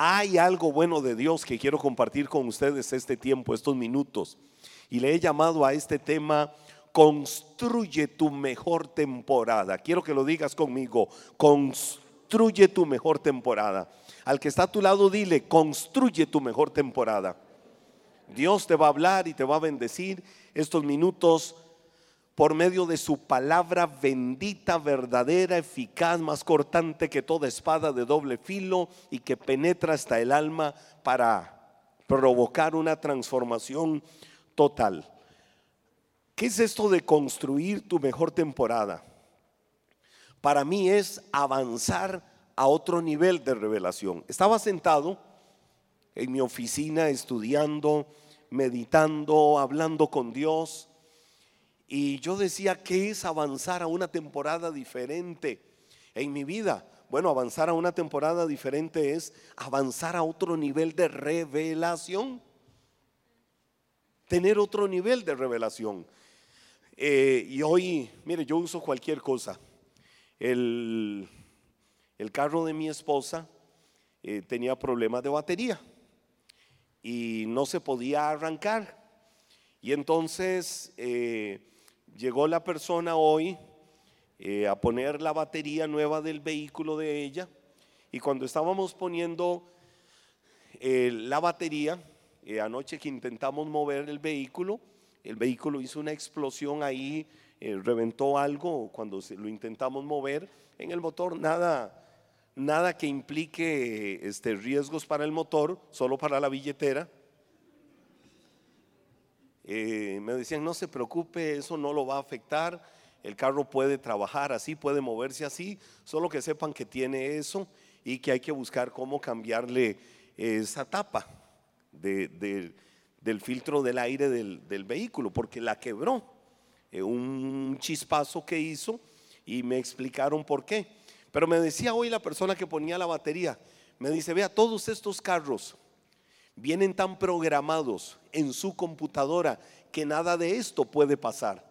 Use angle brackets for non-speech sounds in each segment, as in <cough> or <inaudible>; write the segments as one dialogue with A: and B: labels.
A: hay algo bueno de Dios que quiero compartir con ustedes este tiempo, estos minutos. Y le he llamado a este tema, construye tu mejor temporada. Quiero que lo digas conmigo, construye tu mejor temporada. Al que está a tu lado, dile, construye tu mejor temporada. Dios te va a hablar y te va a bendecir estos minutos por medio de su palabra bendita, verdadera, eficaz, más cortante que toda espada de doble filo y que penetra hasta el alma para provocar una transformación total. ¿Qué es esto de construir tu mejor temporada? Para mí es avanzar a otro nivel de revelación. Estaba sentado en mi oficina estudiando, meditando, hablando con Dios y yo decía, ¿qué es avanzar a una temporada diferente en mi vida? Bueno, avanzar a una temporada diferente es avanzar a otro nivel de revelación. Tener otro nivel de revelación. Eh, y hoy, mire, yo uso cualquier cosa. El, carro de mi esposa eh, tenía problemas de batería y no se podía arrancar. Y entonces eh, llegó la persona hoy eh, a poner la batería nueva del vehículo de ella y cuando estábamos poniendo eh, la batería, eh, anoche que intentamos mover el vehículo, el vehículo hizo una explosión ahí, reventó algo cuando lo intentamos mover en el motor, nada, nada que implique este, riesgos para el motor, solo para la billetera. Eh, me decían, no se preocupe, eso no lo va a afectar, el carro puede trabajar así, puede moverse así, solo que sepan que tiene eso y que hay que buscar cómo cambiarle esa tapa del filtro del aire del, vehículo, porque la quebró, eh, un chispazo que hizo y me explicaron por qué. Pero me decía hoy la persona que ponía la batería, me dice, vea, todos estos carros, vienen tan programados en su computadora que nada de esto puede pasar.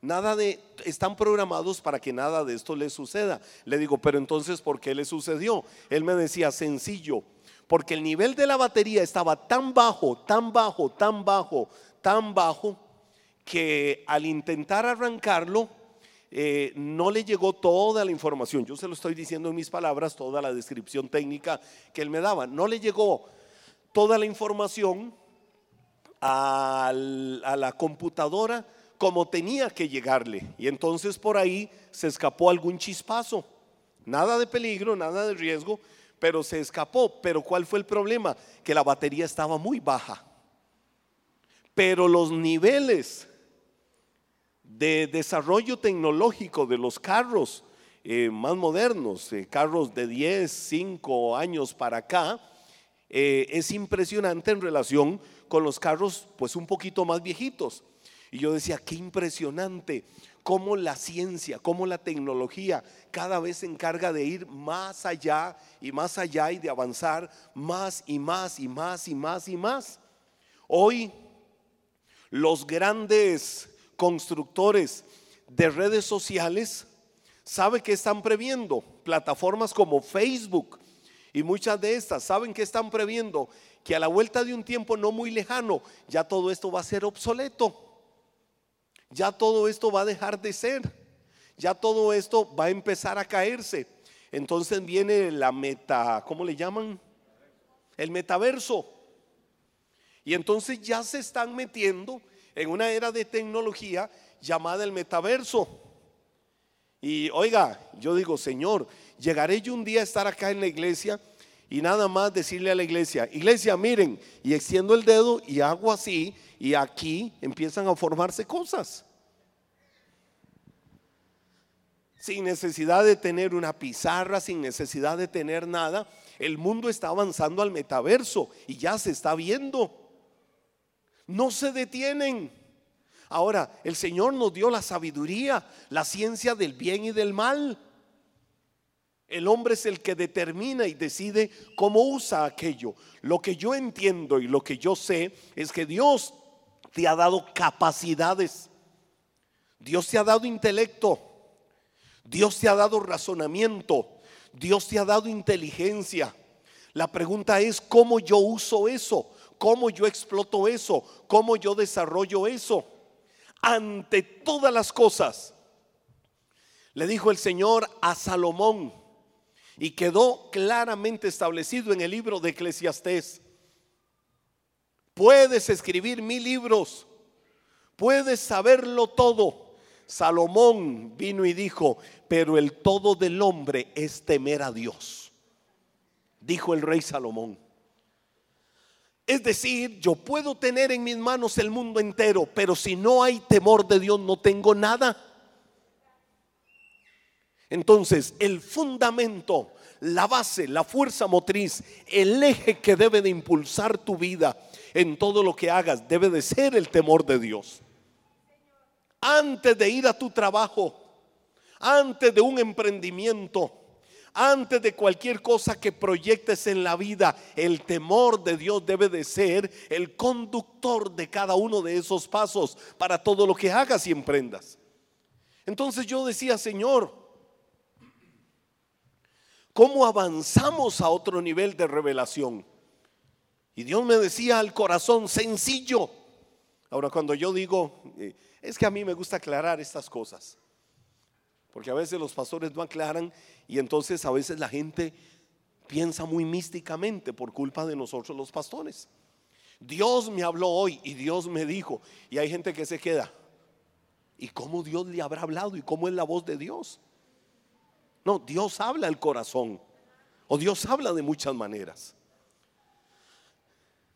A: Nada de están programados para que nada de esto les suceda. Le digo, "Pero entonces ¿por qué le sucedió?" Él me decía, "Sencillo, porque el nivel de la batería estaba tan bajo, tan bajo, tan bajo, tan bajo que al intentar arrancarlo eh, no le llegó toda la información. Yo se lo estoy diciendo en mis palabras, toda la descripción técnica que él me daba. No le llegó toda la información a la computadora como tenía que llegarle. Y entonces por ahí se escapó algún chispazo. Nada de peligro, nada de riesgo, pero se escapó. Pero ¿cuál fue el problema? Que la batería estaba muy baja. Pero los niveles de desarrollo tecnológico de los carros eh, más modernos, eh, carros de 10, 5 años para acá, eh, es impresionante en relación con los carros pues un poquito más viejitos. Y yo decía, qué impresionante cómo la ciencia, cómo la tecnología cada vez se encarga de ir más allá y más allá y de avanzar más y más y más y más y más. Hoy los grandes constructores de redes sociales sabe que están previendo plataformas como Facebook, y muchas de estas saben que están previendo que a la vuelta de un tiempo no muy lejano ya todo esto va a ser obsoleto. Ya todo esto va a dejar de ser. Ya todo esto va a empezar a caerse. Entonces viene la meta, ¿cómo le llaman? El metaverso. Y entonces ya se están metiendo en una era de tecnología llamada el metaverso. Y oiga, yo digo, Señor, llegaré yo un día a estar acá en la iglesia y nada más decirle a la iglesia, iglesia, miren, y extiendo el dedo y hago así y aquí empiezan a formarse cosas. Sin necesidad de tener una pizarra, sin necesidad de tener nada, el mundo está avanzando al metaverso y ya se está viendo. No se detienen. Ahora, el Señor nos dio la sabiduría, la ciencia del bien y del mal. El hombre es el que determina y decide cómo usa aquello. Lo que yo entiendo y lo que yo sé es que Dios te ha dado capacidades. Dios te ha dado intelecto. Dios te ha dado razonamiento. Dios te ha dado inteligencia. La pregunta es cómo yo uso eso, cómo yo exploto eso, cómo yo desarrollo eso. Ante todas las cosas, le dijo el Señor a Salomón, y quedó claramente establecido en el libro de Eclesiastés. Puedes escribir mil libros, puedes saberlo todo. Salomón vino y dijo, pero el todo del hombre es temer a Dios, dijo el rey Salomón. Es decir, yo puedo tener en mis manos el mundo entero, pero si no hay temor de Dios no tengo nada. Entonces, el fundamento, la base, la fuerza motriz, el eje que debe de impulsar tu vida en todo lo que hagas, debe de ser el temor de Dios. Antes de ir a tu trabajo, antes de un emprendimiento, antes de cualquier cosa que proyectes en la vida, el temor de Dios debe de ser el conductor de cada uno de esos pasos para todo lo que hagas y emprendas. Entonces yo decía, Señor, ¿Cómo avanzamos a otro nivel de revelación? Y Dios me decía al corazón sencillo. Ahora cuando yo digo, eh, es que a mí me gusta aclarar estas cosas. Porque a veces los pastores no aclaran y entonces a veces la gente piensa muy místicamente por culpa de nosotros los pastores. Dios me habló hoy y Dios me dijo. Y hay gente que se queda. ¿Y cómo Dios le habrá hablado? ¿Y cómo es la voz de Dios? No, Dios habla al corazón. O Dios habla de muchas maneras.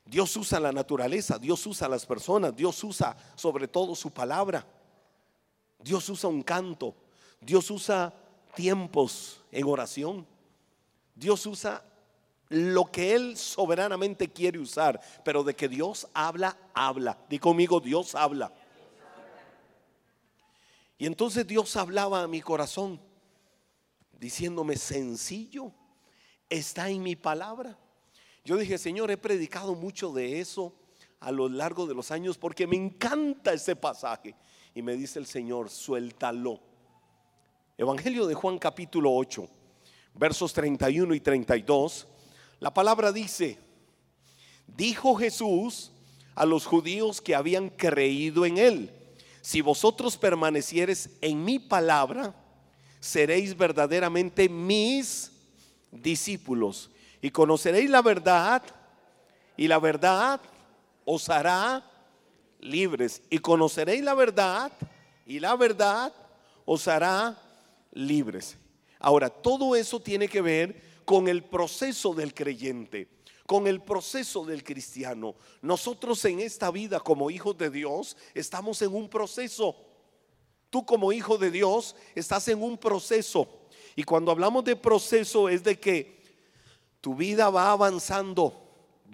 A: Dios usa la naturaleza, Dios usa las personas, Dios usa sobre todo su palabra. Dios usa un canto, Dios usa tiempos en oración. Dios usa lo que Él soberanamente quiere usar, pero de que Dios habla, habla. Di conmigo, Dios habla. Y entonces Dios hablaba a mi corazón diciéndome sencillo, está en mi palabra. Yo dije, Señor, he predicado mucho de eso a lo largo de los años porque me encanta ese pasaje. Y me dice el Señor, suéltalo. Evangelio de Juan capítulo 8, versos 31 y 32. La palabra dice, dijo Jesús a los judíos que habían creído en él, si vosotros permanecieres en mi palabra, seréis verdaderamente mis discípulos y conoceréis la verdad y la verdad os hará libres y conoceréis la verdad y la verdad os hará libres. Ahora, todo eso tiene que ver con el proceso del creyente, con el proceso del cristiano. Nosotros en esta vida como hijos de Dios estamos en un proceso. Tú como hijo de Dios estás en un proceso. Y cuando hablamos de proceso es de que tu vida va avanzando,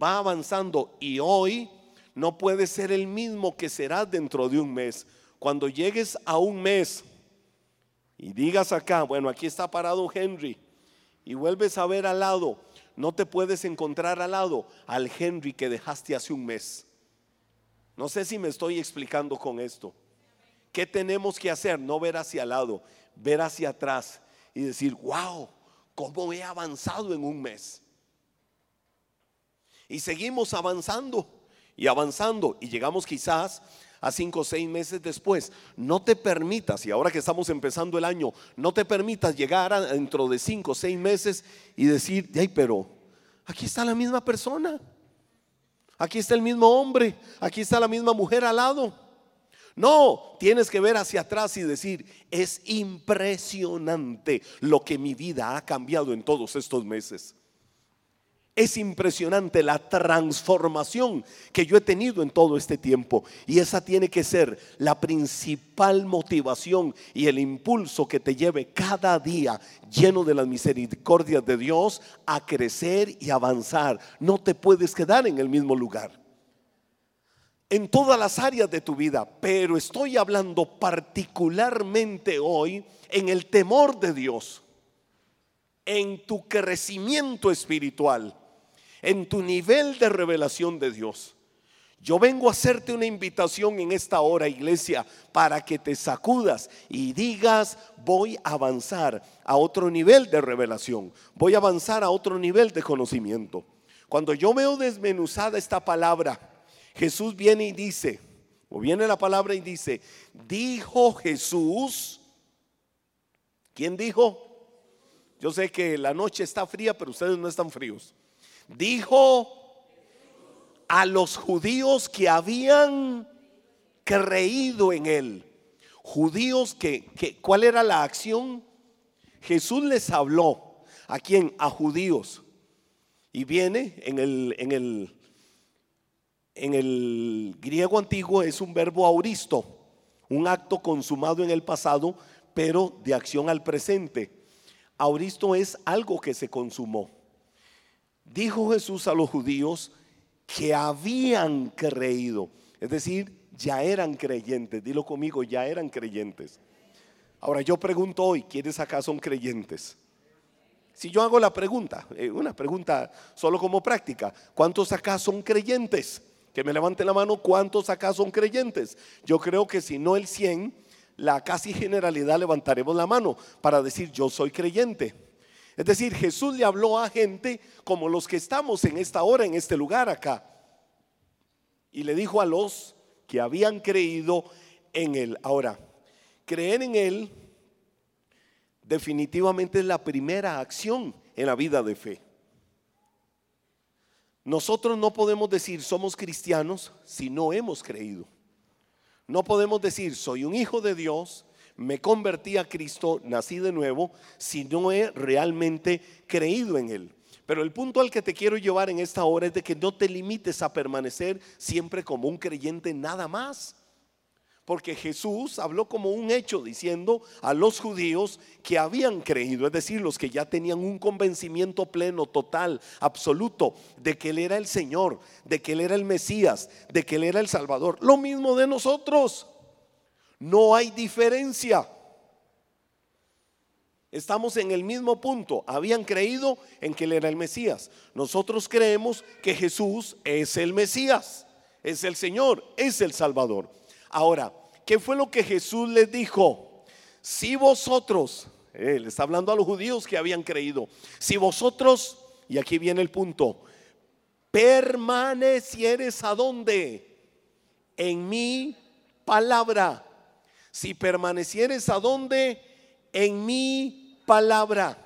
A: va avanzando y hoy no puede ser el mismo que será dentro de un mes. Cuando llegues a un mes y digas acá, bueno, aquí está parado Henry y vuelves a ver al lado, no te puedes encontrar al lado al Henry que dejaste hace un mes. No sé si me estoy explicando con esto. ¿Qué tenemos que hacer? No ver hacia el lado, ver hacia atrás y decir, wow, ¿cómo he avanzado en un mes? Y seguimos avanzando y avanzando y llegamos quizás a cinco o seis meses después. No te permitas, y ahora que estamos empezando el año, no te permitas llegar dentro de cinco o seis meses y decir, ay, pero aquí está la misma persona. Aquí está el mismo hombre, aquí está la misma mujer al lado. No, tienes que ver hacia atrás y decir, es impresionante lo que mi vida ha cambiado en todos estos meses. Es impresionante la transformación que yo he tenido en todo este tiempo. Y esa tiene que ser la principal motivación y el impulso que te lleve cada día lleno de las misericordias de Dios a crecer y avanzar. No te puedes quedar en el mismo lugar en todas las áreas de tu vida, pero estoy hablando particularmente hoy en el temor de Dios, en tu crecimiento espiritual, en tu nivel de revelación de Dios. Yo vengo a hacerte una invitación en esta hora, iglesia, para que te sacudas y digas, voy a avanzar a otro nivel de revelación, voy a avanzar a otro nivel de conocimiento. Cuando yo veo desmenuzada esta palabra, Jesús viene y dice, o viene la palabra y dice, dijo Jesús, ¿quién dijo? Yo sé que la noche está fría, pero ustedes no están fríos. Dijo a los judíos que habían creído en él. Judíos que, ¿cuál era la acción? Jesús les habló. ¿A quién? A judíos. Y viene en el, en el, en el griego antiguo es un verbo auristo, un acto consumado en el pasado, pero de acción al presente. Auristo es algo que se consumó. Dijo Jesús a los judíos, que habían creído. Es decir, ya eran creyentes. Dilo conmigo, ya eran creyentes. Ahora yo pregunto hoy, ¿quiénes acá son creyentes? Si yo hago la pregunta, eh, una pregunta solo como práctica, ¿cuántos acá son creyentes? Que me levanten la mano, ¿cuántos acá son creyentes? Yo creo que si no el 100, la casi generalidad levantaremos la mano para decir yo soy creyente. Es decir, Jesús le habló a gente como los que estamos en esta hora, en este lugar acá. Y le dijo a los que habían creído en Él. Ahora, creer en Él definitivamente es la primera acción en la vida de fe. Nosotros no podemos decir somos cristianos si no hemos creído. No podemos decir soy un hijo de Dios me convertí a Cristo, nací de nuevo, si no he realmente creído en Él. Pero el punto al que te quiero llevar en esta hora es de que no te limites a permanecer siempre como un creyente nada más. Porque Jesús habló como un hecho diciendo a los judíos que habían creído, es decir, los que ya tenían un convencimiento pleno, total, absoluto, de que Él era el Señor, de que Él era el Mesías, de que Él era el Salvador. Lo mismo de nosotros. No hay diferencia. Estamos en el mismo punto. Habían creído en que Él era el Mesías. Nosotros creemos que Jesús es el Mesías, es el Señor, es el Salvador. Ahora, ¿qué fue lo que Jesús les dijo? Si vosotros, Él está hablando a los judíos que habían creído, si vosotros, y aquí viene el punto, permanecieres a dónde? En mi palabra si permanecieres a donde en mi palabra.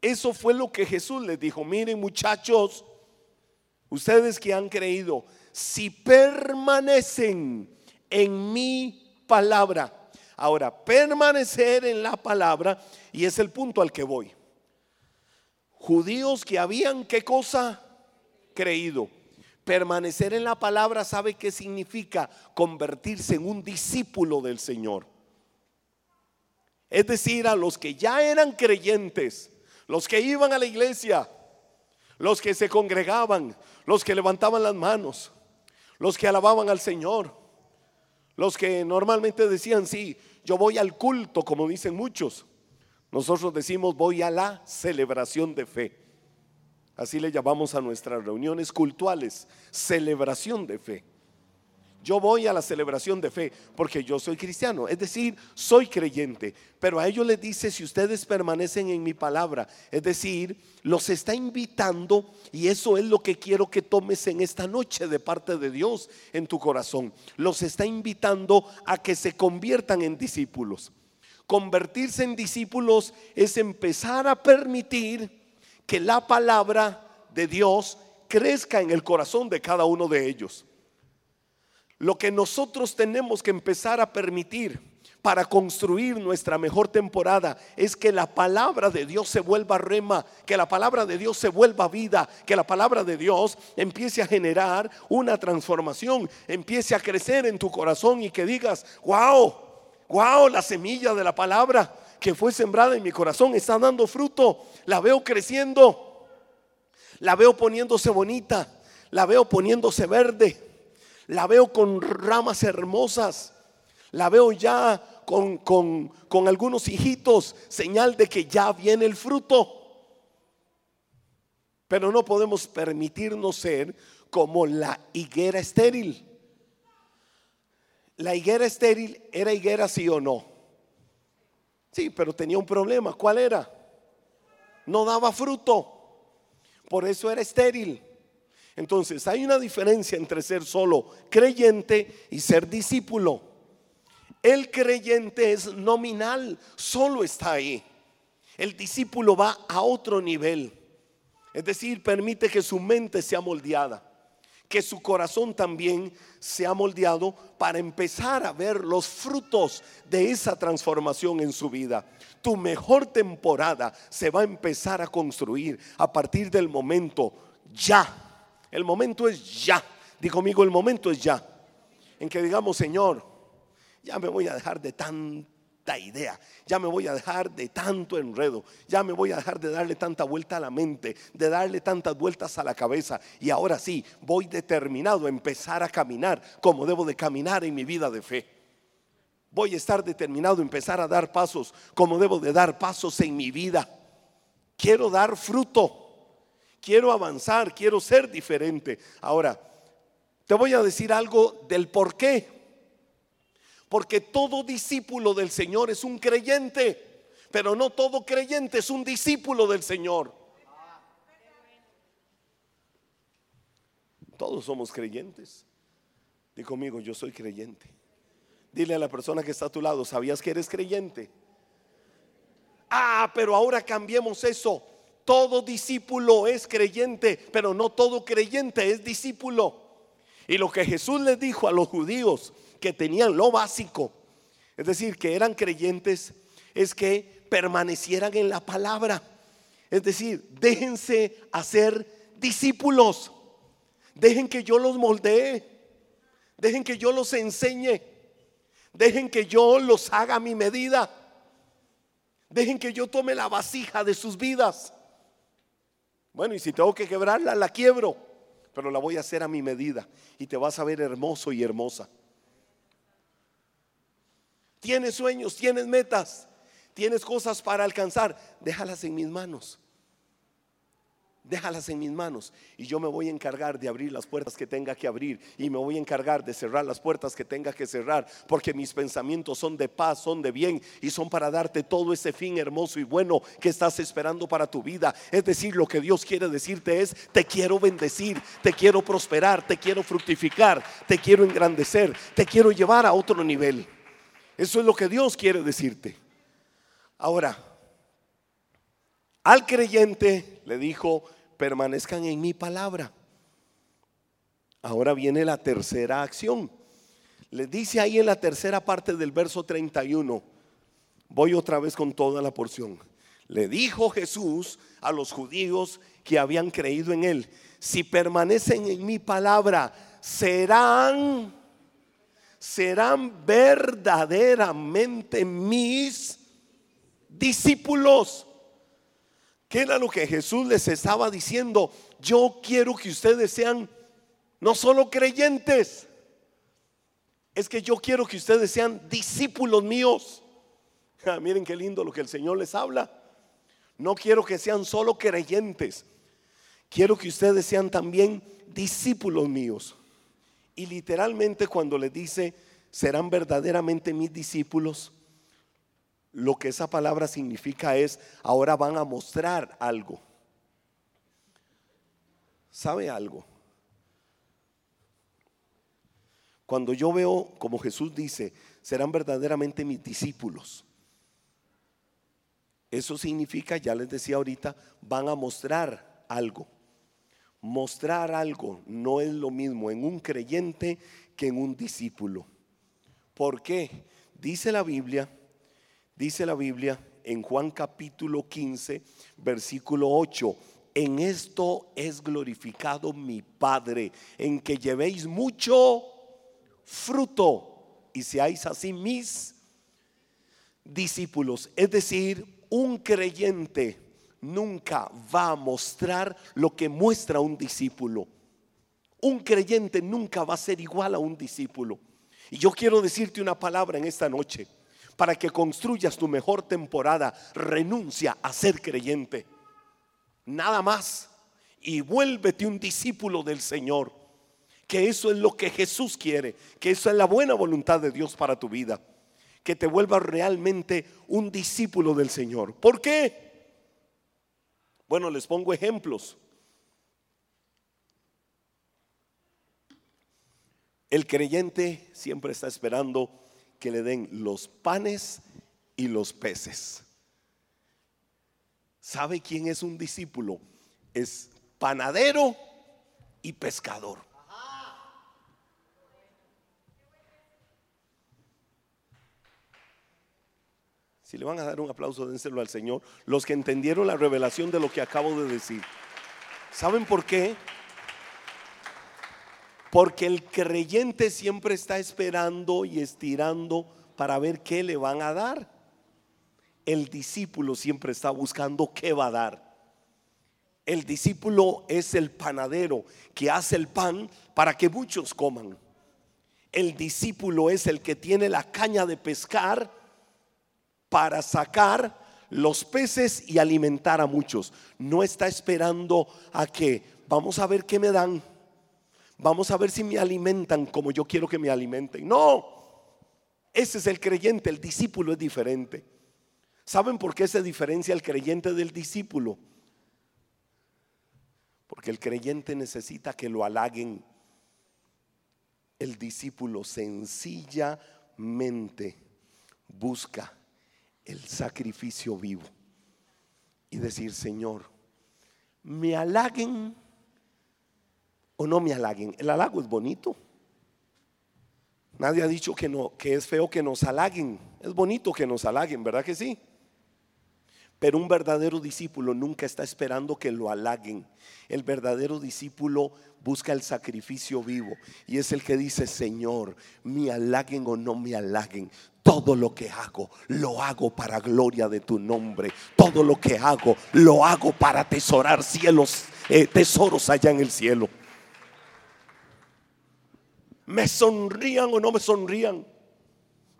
A: Eso fue lo que Jesús les dijo. Miren muchachos, ustedes que han creído, si permanecen en mi palabra. Ahora, permanecer en la palabra, y es el punto al que voy. Judíos que habían, ¿qué cosa? Creído. Permanecer en la palabra sabe qué significa convertirse en un discípulo del Señor. Es decir, a los que ya eran creyentes, los que iban a la iglesia, los que se congregaban, los que levantaban las manos, los que alababan al Señor, los que normalmente decían, sí, yo voy al culto, como dicen muchos. Nosotros decimos, voy a la celebración de fe. Así le llamamos a nuestras reuniones cultuales, celebración de fe. Yo voy a la celebración de fe porque yo soy cristiano, es decir, soy creyente, pero a ellos les dice, si ustedes permanecen en mi palabra, es decir, los está invitando y eso es lo que quiero que tomes en esta noche de parte de Dios en tu corazón. Los está invitando a que se conviertan en discípulos. Convertirse en discípulos es empezar a permitir que la palabra de Dios crezca en el corazón de cada uno de ellos. Lo que nosotros tenemos que empezar a permitir para construir nuestra mejor temporada es que la palabra de Dios se vuelva rema, que la palabra de Dios se vuelva vida, que la palabra de Dios empiece a generar una transformación, empiece a crecer en tu corazón y que digas, wow, wow, la semilla de la palabra que fue sembrada en mi corazón está dando fruto. La veo creciendo. La veo poniéndose bonita. La veo poniéndose verde. La veo con ramas hermosas. La veo ya con, con algunos hijitos. Señal de que ya viene el fruto. Pero no podemos permitirnos ser como la higuera estéril. La higuera estéril era higuera sí o no. Sí, pero tenía un problema. ¿Cuál era? No daba fruto. Por eso era estéril. Entonces hay una diferencia entre ser solo creyente y ser discípulo. El creyente es nominal, solo está ahí. El discípulo va a otro nivel. Es decir, permite que su mente sea moldeada, que su corazón también sea moldeado para empezar a ver los frutos de esa transformación en su vida. Tu mejor temporada se va a empezar a construir a partir del momento ya el momento es ya. Digo conmigo, el momento es ya. En que digamos, Señor, ya me voy a dejar de idea, ya me voy a dejar de tanto enredo, ya me voy a dejar de darle tanta vuelta a la mente, de darle tantas vueltas a la cabeza. Y ahora sí, voy determinado a empezar a caminar como debo de caminar en mi vida de fe. Voy a estar determinado a empezar a dar pasos como debo de dar pasos en mi vida. Quiero dar fruto quiero avanzar, quiero ser diferente. Ahora, te voy a decir algo del por qué. Porque todo discípulo del Señor es un creyente, pero no todo creyente es un discípulo del Señor. Todos somos creyentes. Di conmigo, yo soy creyente. Dile a la persona que está a tu lado, ¿sabías que eres creyente? Ah, pero ahora cambiemos eso. Todo discípulo es creyente, pero no todo creyente es discípulo. Y lo que Jesús les dijo a los judíos que tenían lo básico, es decir, que eran creyentes, es que permanecieran en la palabra. Es decir, déjense hacer discípulos. Dejen que yo los moldee. Dejen que yo los enseñe. Dejen que yo los haga a mi medida. Dejen que yo tome la vasija de sus vidas. Bueno, y si tengo que quebrarla, la quiebro, pero la voy a hacer a mi medida y te vas a ver hermoso y hermosa. Tienes sueños, tienes metas, tienes cosas para alcanzar, déjalas en mis manos. Déjalas en mis manos. Y yo me voy a encargar de abrir las puertas que tenga que abrir. Y me voy a encargar de cerrar las puertas que tenga que cerrar, porque mis pensamientos son de paz, son de bien. Y son para darte todo ese fin hermoso y bueno que estás esperando para tu vida. Es decir, lo que Dios quiere decirte es, te quiero bendecir, te quiero prosperar, te quiero fructificar, te quiero engrandecer, te quiero llevar a otro nivel. Eso es lo que Dios quiere decirte. Ahora, al creyente le dijo, permanezcan en mi palabra. Ahora viene la tercera acción. Le dice ahí en la tercera parte del verso 31, voy otra vez con toda la porción. Le dijo Jesús a los judíos que habían creído en él, si permanecen en mi palabra, serán, serán verdaderamente mis discípulos. ¿Qué era lo que Jesús les estaba diciendo? Yo quiero que ustedes sean no solo creyentes, es que yo quiero que ustedes sean discípulos míos. <laughs> Ah, miren qué lindo lo que el Señor les habla. No quiero que sean solo creyentes, quiero que ustedes sean también discípulos míos. Y literalmente cuando les dice, serán verdaderamente mis discípulos, lo que esa palabra significa es, ahora van a mostrar algo. ¿Sabe algo? Cuando yo veo, como Jesús dice, serán verdaderamente mis discípulos. Eso significa, ya les decía ahorita, van a mostrar algo. Mostrar algo no es lo mismo en un creyente que en un discípulo. ¿Por qué? Dice la Biblia Dice la Biblia en Juan capítulo 15, versículo 8. En esto es glorificado mi Padre, en que llevéis mucho fruto y seáis así mis discípulos. Es decir, un creyente nunca va a mostrar lo que muestra un discípulo. Un creyente nunca va a ser igual a un discípulo. Y yo quiero decirte una palabra en esta noche para que construyas tu mejor temporada, renuncia a ser creyente. Nada más. y vuélvete un discípulo del Señor. Que eso es lo que Jesús quiere, que eso es la buena voluntad de Dios para tu vida. Que te vuelvas realmente un discípulo del Señor. ¿Por qué? Bueno, les pongo ejemplos. El creyente siempre está esperando que le den los panes y los peces. ¿Sabe quién es un discípulo? Es panadero y pescador. Si le van a dar un aplauso, dénselo al Señor. Los que entendieron la revelación de lo que acabo de decir. ¿Saben por qué? Porque el creyente siempre está esperando y estirando para ver qué le van a dar. El discípulo siempre está buscando qué va a dar. El discípulo es el panadero que hace el pan para que muchos coman. El discípulo es el que tiene la caña de pescar para sacar los peces y alimentar a muchos. No está esperando a que vamos a ver qué me dan vamos a ver si me alimentan como yo quiero que me alimenten. No, ese es el creyente, el discípulo es diferente. ¿Saben por qué se diferencia el creyente del discípulo? Porque el creyente necesita que lo halaguen. El discípulo sencillamente busca el sacrificio vivo y decir, Señor, me halaguen o no me halaguen. El halago es bonito. Nadie ha dicho que no, que es feo que nos halaguen. Es bonito que nos halaguen, ¿verdad que sí? Pero un verdadero discípulo nunca está esperando que lo halaguen. El verdadero discípulo busca el sacrificio vivo y es el que dice, Señor, me halaguen o no me halaguen. Todo lo que hago, lo hago para gloria de tu nombre. Todo lo que hago, lo hago para atesorar cielos, eh, tesoros allá en el cielo me sonrían o no me sonrían,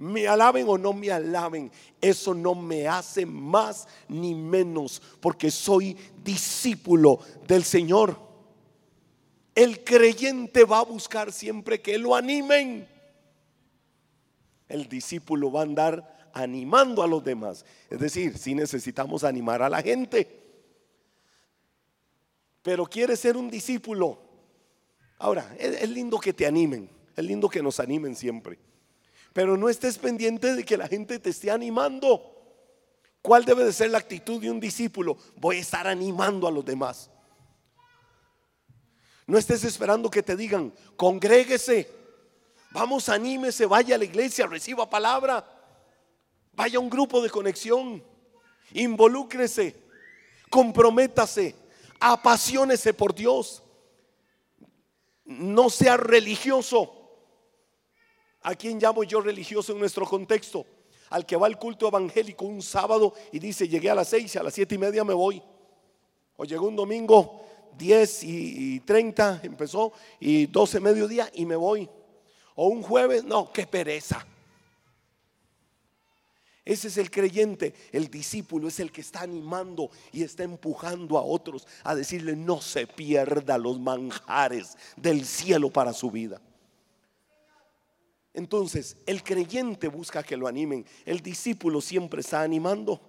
A: me alaben o no me alaben, eso no me hace más ni menos porque soy discípulo del Señor. El creyente va a buscar siempre que lo animen. El discípulo va a andar animando a los demás. Es decir, si necesitamos animar a la gente. Pero quiere ser un discípulo. Ahora, es, es lindo que te animen. Es lindo que nos animen siempre. Pero no estés pendiente de que la gente te esté animando. ¿Cuál debe de ser la actitud de un discípulo? Voy a estar animando a los demás. No estés esperando que te digan, congréguese, vamos, anímese, vaya a la iglesia, reciba palabra, vaya a un grupo de conexión, involúcrese, comprométase, apasionese por Dios. No sea religioso. ¿A quién llamo yo religioso en nuestro contexto? Al que va al culto evangélico un sábado y dice, llegué a las seis, a las siete y media me voy. O llegó un domingo, 10 y 30 empezó, y 12 mediodía y me voy. O un jueves, no, qué pereza. Ese es el creyente, el discípulo es el que está animando y está empujando a otros a decirle no se pierda los manjares del cielo para su vida. Entonces, el creyente busca que lo animen, el discípulo siempre está animando.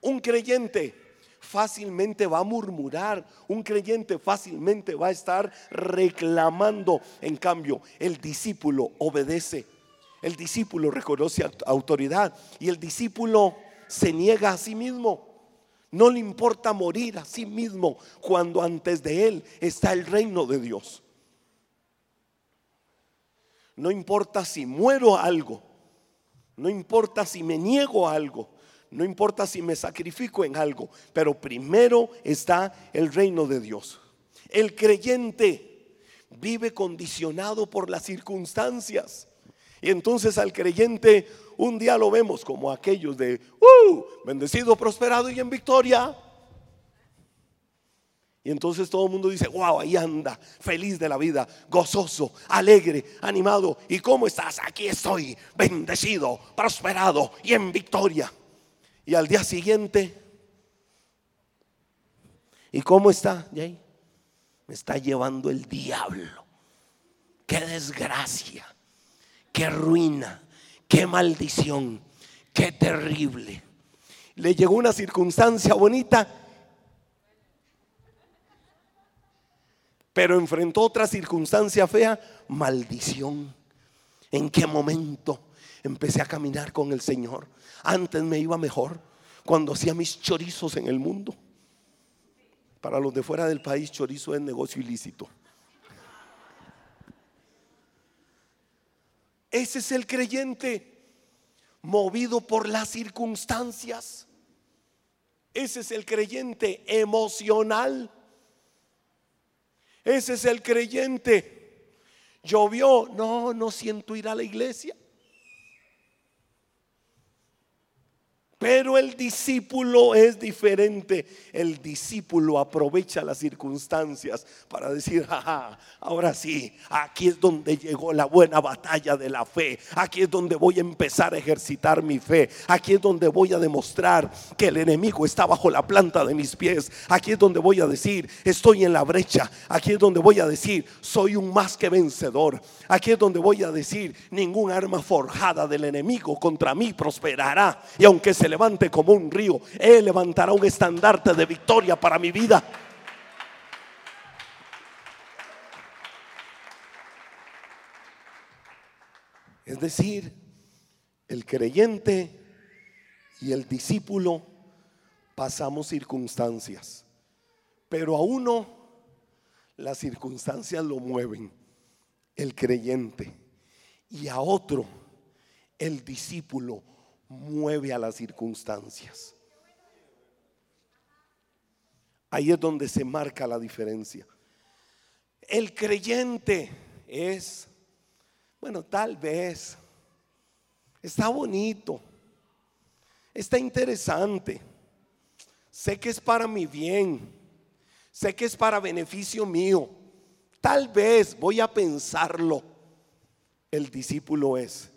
A: Un creyente fácilmente va a murmurar, un creyente fácilmente va a estar reclamando. En cambio, el discípulo obedece, el discípulo reconoce autoridad y el discípulo se niega a sí mismo. No le importa morir a sí mismo cuando antes de él está el reino de Dios. No importa si muero algo. No importa si me niego a algo. No importa si me sacrifico en algo. Pero primero está el reino de Dios. El creyente vive condicionado por las circunstancias. Y entonces al creyente un día lo vemos como aquellos de, uh, bendecido, prosperado y en victoria. Y entonces todo el mundo dice, wow, ahí anda, feliz de la vida, gozoso, alegre, animado. ¿Y cómo estás? Aquí estoy, bendecido, prosperado y en victoria. Y al día siguiente, ¿y cómo está? Me está llevando el diablo. Qué desgracia, qué ruina, qué maldición, qué terrible. Le llegó una circunstancia bonita, pero enfrentó otra circunstancia fea, maldición. ¿En qué momento empecé a caminar con el Señor? Antes me iba mejor cuando hacía mis chorizos en el mundo. Para los de fuera del país, chorizo es negocio ilícito. Ese es el creyente movido por las circunstancias. Ese es el creyente emocional. Ese es el creyente. Llovió, no, no siento ir a la iglesia. Pero el discípulo es diferente. El discípulo aprovecha las circunstancias para decir, ahora sí, aquí es donde llegó la buena batalla de la fe. Aquí es donde voy a empezar a ejercitar mi fe. Aquí es donde voy a demostrar que el enemigo está bajo la planta de mis pies. Aquí es donde voy a decir, estoy en la brecha. Aquí es donde voy a decir, soy un más que vencedor. Aquí es donde voy a decir, ningún arma forjada del enemigo contra mí prosperará. Y aunque se levante como un río, Él levantará un estandarte de victoria para mi vida. Es decir, el creyente y el discípulo pasamos circunstancias, pero a uno las circunstancias lo mueven, el creyente, y a otro, el discípulo, mueve a las circunstancias. Ahí es donde se marca la diferencia. El creyente es, bueno, tal vez, está bonito, está interesante, sé que es para mi bien, sé que es para beneficio mío, tal vez voy a pensarlo. El discípulo es,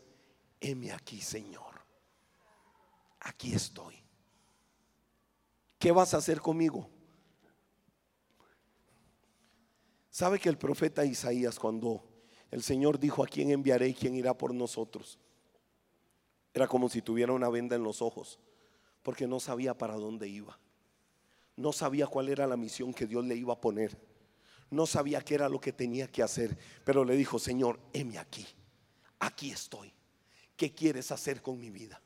A: heme aquí, Señor aquí estoy. ¿Qué vas a hacer conmigo? ¿Sabe que el profeta Isaías cuando el Señor dijo a quién enviaré y quién irá por nosotros? Era como si tuviera una venda en los ojos, porque no sabía para dónde iba. No sabía cuál era la misión que Dios le iba a poner. No sabía qué era lo que tenía que hacer, pero le dijo, Señor, heme aquí. Aquí estoy. ¿Qué quieres hacer con mi vida?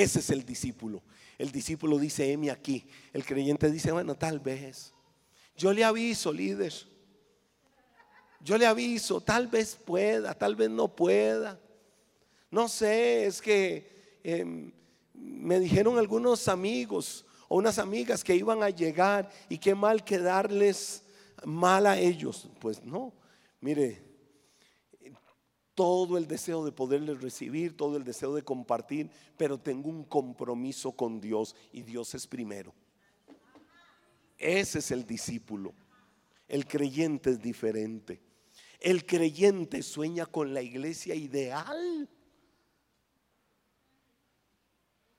A: Ese es el discípulo. El discípulo dice, heme aquí. El creyente dice, bueno, tal vez. Yo le aviso, líder. Yo le aviso, tal vez pueda, tal vez no pueda. No sé, es que em, me dijeron algunos amigos o unas amigas que iban a llegar y qué mal quedarles mal a ellos. Pues no, mire, todo el deseo de poderles recibir, todo el deseo de compartir, pero tengo un compromiso con Dios y Dios es primero. Ese es el discípulo. El creyente es diferente. El creyente sueña con la iglesia ideal.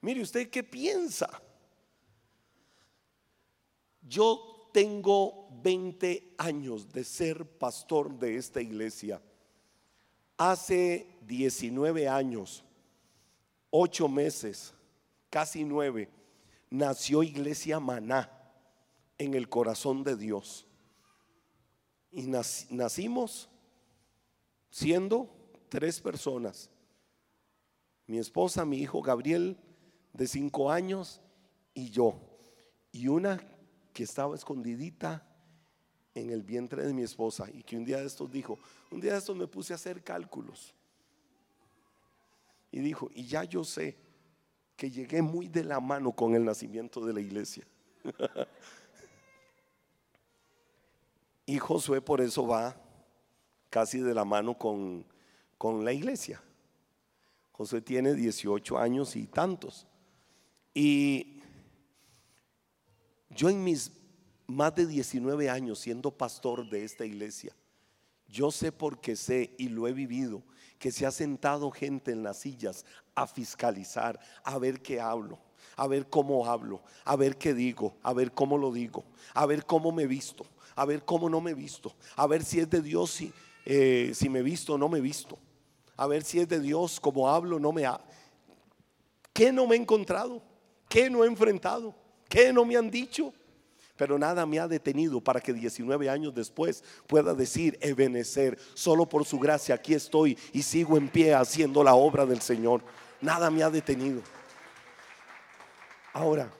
A: Mire usted qué piensa. Yo tengo 20 años de ser pastor de esta iglesia Hace 19 años, 8 meses, casi 9, nació Iglesia Maná en el corazón de Dios. Y nacimos siendo tres personas. Mi esposa, mi hijo Gabriel, de 5 años, y yo. Y una que estaba escondidita en el vientre de mi esposa y que un día de estos dijo, un día de estos me puse a hacer cálculos. Y dijo, y ya yo sé que llegué muy de la mano con el nacimiento de la iglesia. <laughs> y Josué por eso va casi de la mano con, con la iglesia. Josué tiene 18 años y tantos. Y yo en mis más de 19 años siendo pastor de esta iglesia, yo sé porque sé y lo he vivido, que se ha sentado gente en las sillas a fiscalizar, a ver qué hablo, a ver cómo hablo, a ver qué digo, a ver cómo lo digo, a ver cómo me visto, a ver cómo no me visto, a ver si es de Dios, si, eh, si me visto o no me visto, a ver si es de Dios, como hablo, no me ha... ¿Qué no me he encontrado? ¿Qué no he enfrentado? ¿Qué no me han dicho? Pero nada me ha detenido para que 19 años después pueda decir, Ebenecer, solo por su gracia aquí estoy y sigo en pie haciendo la obra del Señor. Nada me ha detenido. Ahora,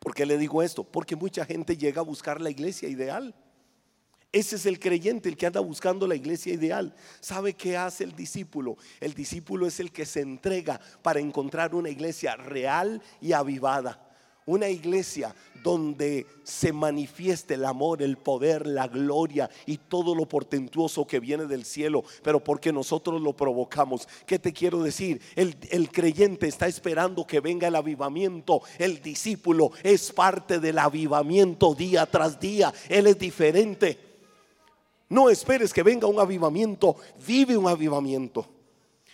A: ¿por qué le digo esto? Porque mucha gente llega a buscar la iglesia ideal. Ese es el creyente, el que anda buscando la iglesia ideal. ¿Sabe qué hace el discípulo? El discípulo es el que se entrega para encontrar una iglesia real y avivada. Una iglesia donde se manifieste el amor, el poder, la gloria y todo lo portentuoso que viene del cielo, pero porque nosotros lo provocamos. ¿Qué te quiero decir? El, el, creyente está esperando que venga el avivamiento. El discípulo es parte del avivamiento día tras día. Él es diferente. No esperes que venga un avivamiento, vive un avivamiento.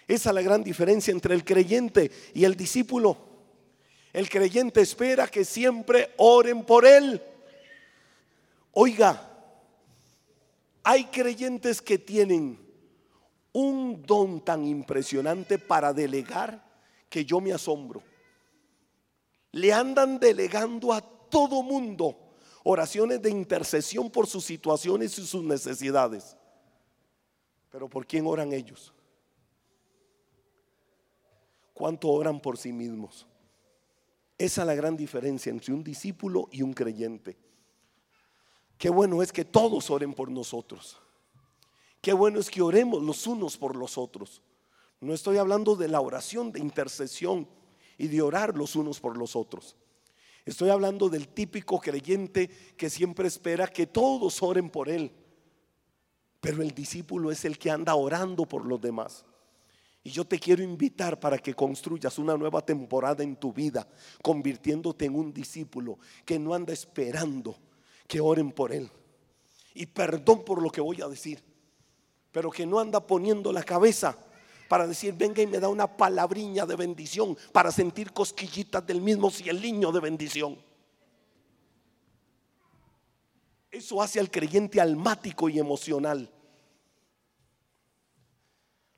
A: Esa es la gran diferencia entre el creyente y el discípulo. El creyente espera que siempre oren por él. Oiga, hay creyentes que tienen un don tan impresionante para delegar que yo me asombro. Le andan delegando a todo mundo oraciones de intercesión por sus situaciones y sus necesidades. Pero ¿por quién oran ellos? ¿Cuánto oran por sí mismos? Esa es la gran diferencia entre un discípulo y un creyente. Qué bueno es que todos oren por nosotros. Qué bueno es que oremos los unos por los otros. No estoy hablando de la oración de intercesión y de orar los unos por los otros. Estoy hablando del típico creyente que siempre espera que todos oren por él. Pero el discípulo es el que anda orando por los demás. Y yo te quiero invitar para que construyas una nueva temporada en tu vida, convirtiéndote en un discípulo que no anda esperando que oren por él. Y perdón por lo que voy a decir, pero que no anda poniendo la cabeza para decir, venga y me da una palabriña de bendición para sentir cosquillitas del mismo si el niño de bendición. Eso hace al creyente almático y emocional,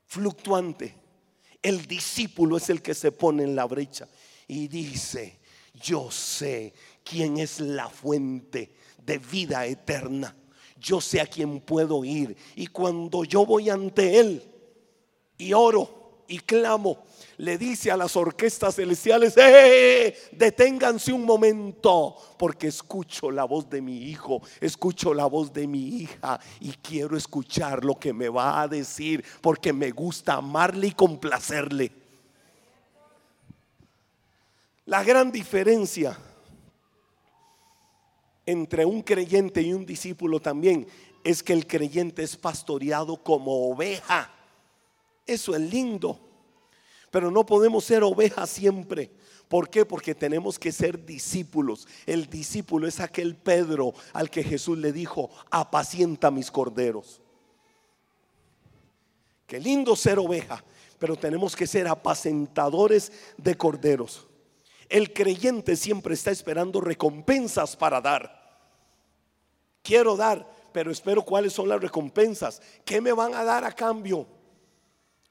A: fluctuante. El discípulo es el que se pone en la brecha y dice, yo sé quién es la fuente de vida eterna. Yo sé a quién puedo ir. Y cuando yo voy ante Él, y oro y clamo, le dice a las orquestas celestiales, ¡Eh, deténganse un momento, porque escucho la voz de mi hijo, escucho la voz de mi hija y quiero escuchar lo que me va a decir, porque me gusta amarle y complacerle. La gran diferencia entre un creyente y un discípulo también es que el creyente es pastoreado como oveja eso es lindo. Pero no podemos ser ovejas siempre. ¿Por qué? Porque tenemos que ser discípulos. El discípulo es aquel Pedro al que Jesús le dijo, apacienta mis corderos. Qué lindo ser oveja, pero tenemos que ser apacentadores de corderos. El creyente siempre está esperando recompensas para dar. Quiero dar, pero espero cuáles son las recompensas. ¿Qué me van a dar a cambio?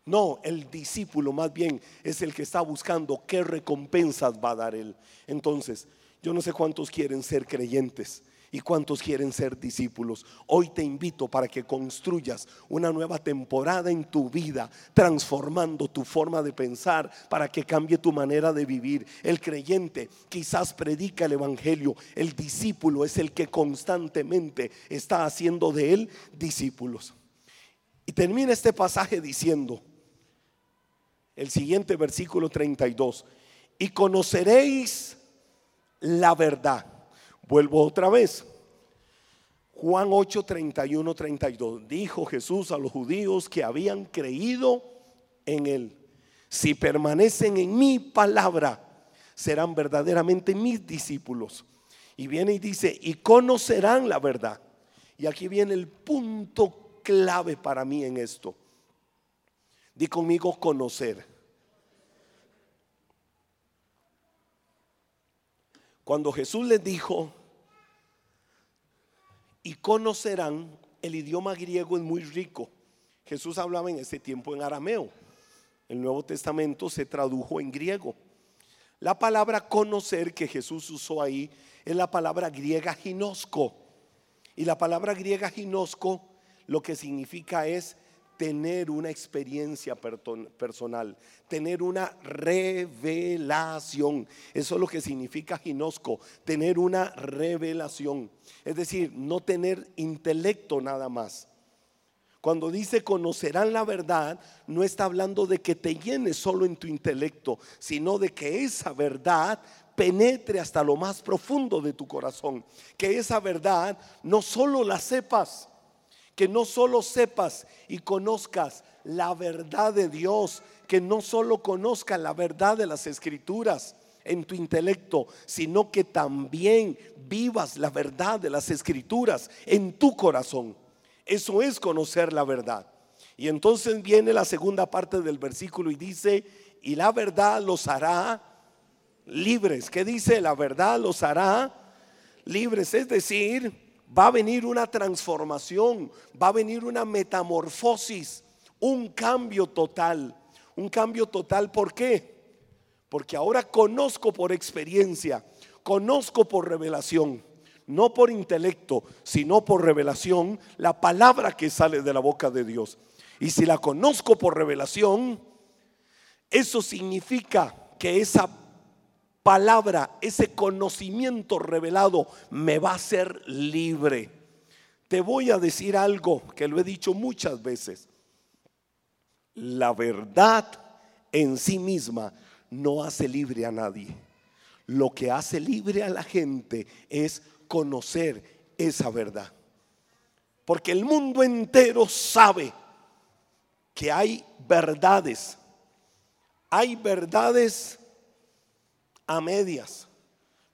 A: No, el discípulo más bien es el que está buscando qué recompensas va a dar él. Entonces, yo no sé cuántos quieren ser creyentes y cuántos quieren ser discípulos. Hoy te invito para que construyas una nueva temporada en tu vida, transformando tu forma de pensar para que cambie tu manera de vivir. El creyente quizás predica el Evangelio, el discípulo es el que constantemente está haciendo de él discípulos. Y termina este pasaje diciendo, el siguiente versículo 32. Y conoceréis la verdad. Vuelvo otra vez. Juan 8, 31, 32. Dijo Jesús a los judíos que habían creído en él. Si permanecen en mi palabra, serán verdaderamente mis discípulos. Y viene y dice, y conocerán la verdad. Y aquí viene el punto clave para mí en esto. Di conmigo conocer. Cuando Jesús les dijo, y conocerán, el idioma griego es muy rico. Jesús hablaba en ese tiempo en arameo. El Nuevo Testamento se tradujo en griego. La palabra conocer que Jesús usó ahí es la palabra griega ginosco. Y la palabra griega ginosco lo que significa es tener una experiencia personal, tener una revelación. Eso es lo que significa ginosco, tener una revelación. Es decir, no tener intelecto nada más. Cuando dice conocerán la verdad, no está hablando de que te llenes solo en tu intelecto, sino de que esa verdad penetre hasta lo más profundo de tu corazón. Que esa verdad no solo la sepas, que no solo sepas y conozcas la verdad de Dios, que no solo conozcas la verdad de las escrituras en tu intelecto, sino que también vivas la verdad de las escrituras en tu corazón. Eso es conocer la verdad. Y entonces viene la segunda parte del versículo y dice, y la verdad los hará libres. ¿Qué dice? La verdad los hará libres. Es decir, va a venir una transformación, va a venir una metamorfosis, un cambio total. Un cambio total, ¿por qué? Porque ahora conozco por experiencia, conozco por revelación, no por intelecto, sino por revelación, la palabra que sale de la boca de Dios. Y si la conozco por revelación, eso significa que esa palabra, ese conocimiento revelado me va a hacer libre. Te voy a decir algo que lo he dicho muchas veces. La verdad en sí misma no hace libre a nadie. Lo que hace libre a la gente es conocer esa verdad. Porque el mundo entero sabe que hay verdades. Hay verdades a medias,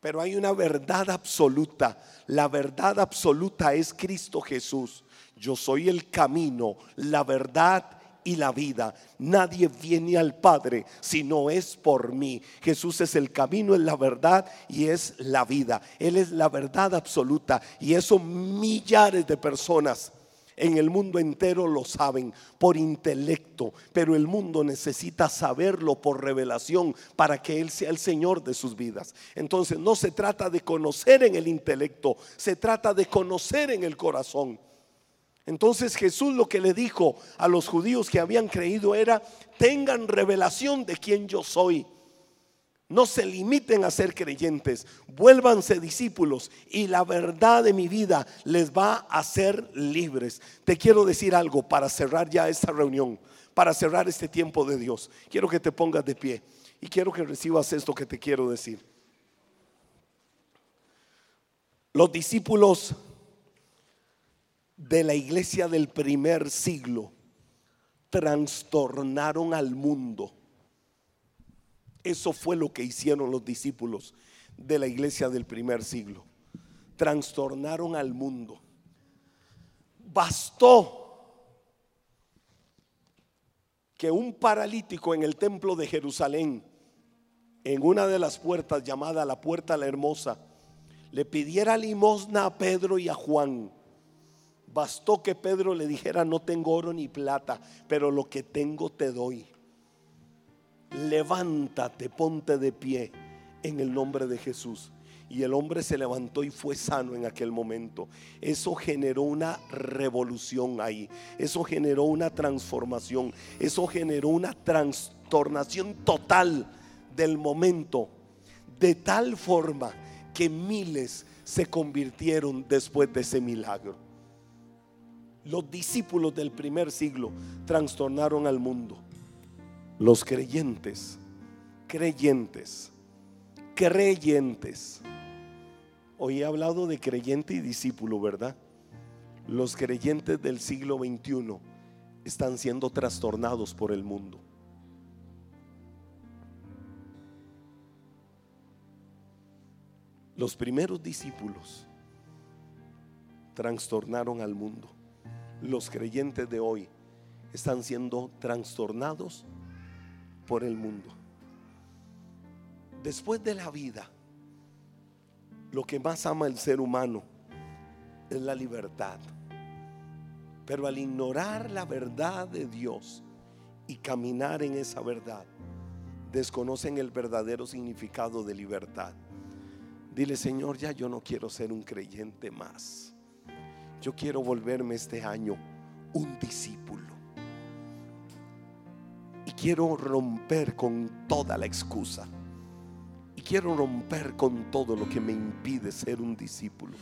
A: pero hay una verdad absoluta. La verdad absoluta es Cristo Jesús. Yo soy el camino, la verdad y la vida. Nadie viene al Padre si no es por mí. Jesús es el camino, es la verdad y es la vida. Él es la verdad absoluta. Y eso millares de personas en el mundo entero lo saben por intelecto, pero el mundo necesita saberlo por revelación para que Él sea el Señor de sus vidas. Entonces no se trata de conocer en el intelecto, se trata de conocer en el corazón. Entonces Jesús lo que le dijo a los judíos que habían creído era, tengan revelación de quién yo soy. No se limiten a ser creyentes, vuélvanse discípulos y la verdad de mi vida les va a hacer libres. Te quiero decir algo para cerrar ya esta reunión, para cerrar este tiempo de Dios. Quiero que te pongas de pie y quiero que recibas esto que te quiero decir. Los discípulos de la iglesia del primer siglo trastornaron al mundo eso fue lo que hicieron los discípulos de la iglesia del primer siglo. Trastornaron al mundo. Bastó que un paralítico en el templo de Jerusalén, en una de las puertas llamada la puerta la hermosa, le pidiera limosna a Pedro y a Juan. Bastó que Pedro le dijera, no tengo oro ni plata, pero lo que tengo te doy levántate, ponte de pie en el nombre de Jesús. Y el hombre se levantó y fue sano en aquel momento. Eso generó una revolución ahí. Eso generó una transformación. Eso generó una trastornación total del momento. De tal forma que miles se convirtieron después de ese milagro. Los discípulos del primer siglo trastornaron al mundo los creyentes, creyentes, creyentes. Hoy he hablado de creyente y discípulo, ¿verdad? Los creyentes del siglo XXI están siendo trastornados por el mundo. Los primeros discípulos trastornaron al mundo. Los creyentes de hoy están siendo trastornados por el mundo. Después de la vida, lo que más ama el ser humano es la libertad. Pero al ignorar la verdad de Dios y caminar en esa verdad, desconocen el verdadero significado de libertad. Dile, Señor, ya yo no quiero ser un creyente más. Yo quiero volverme este año un discípulo. Y quiero romper con toda la excusa. Y quiero romper con todo lo que me impide ser un discípulo.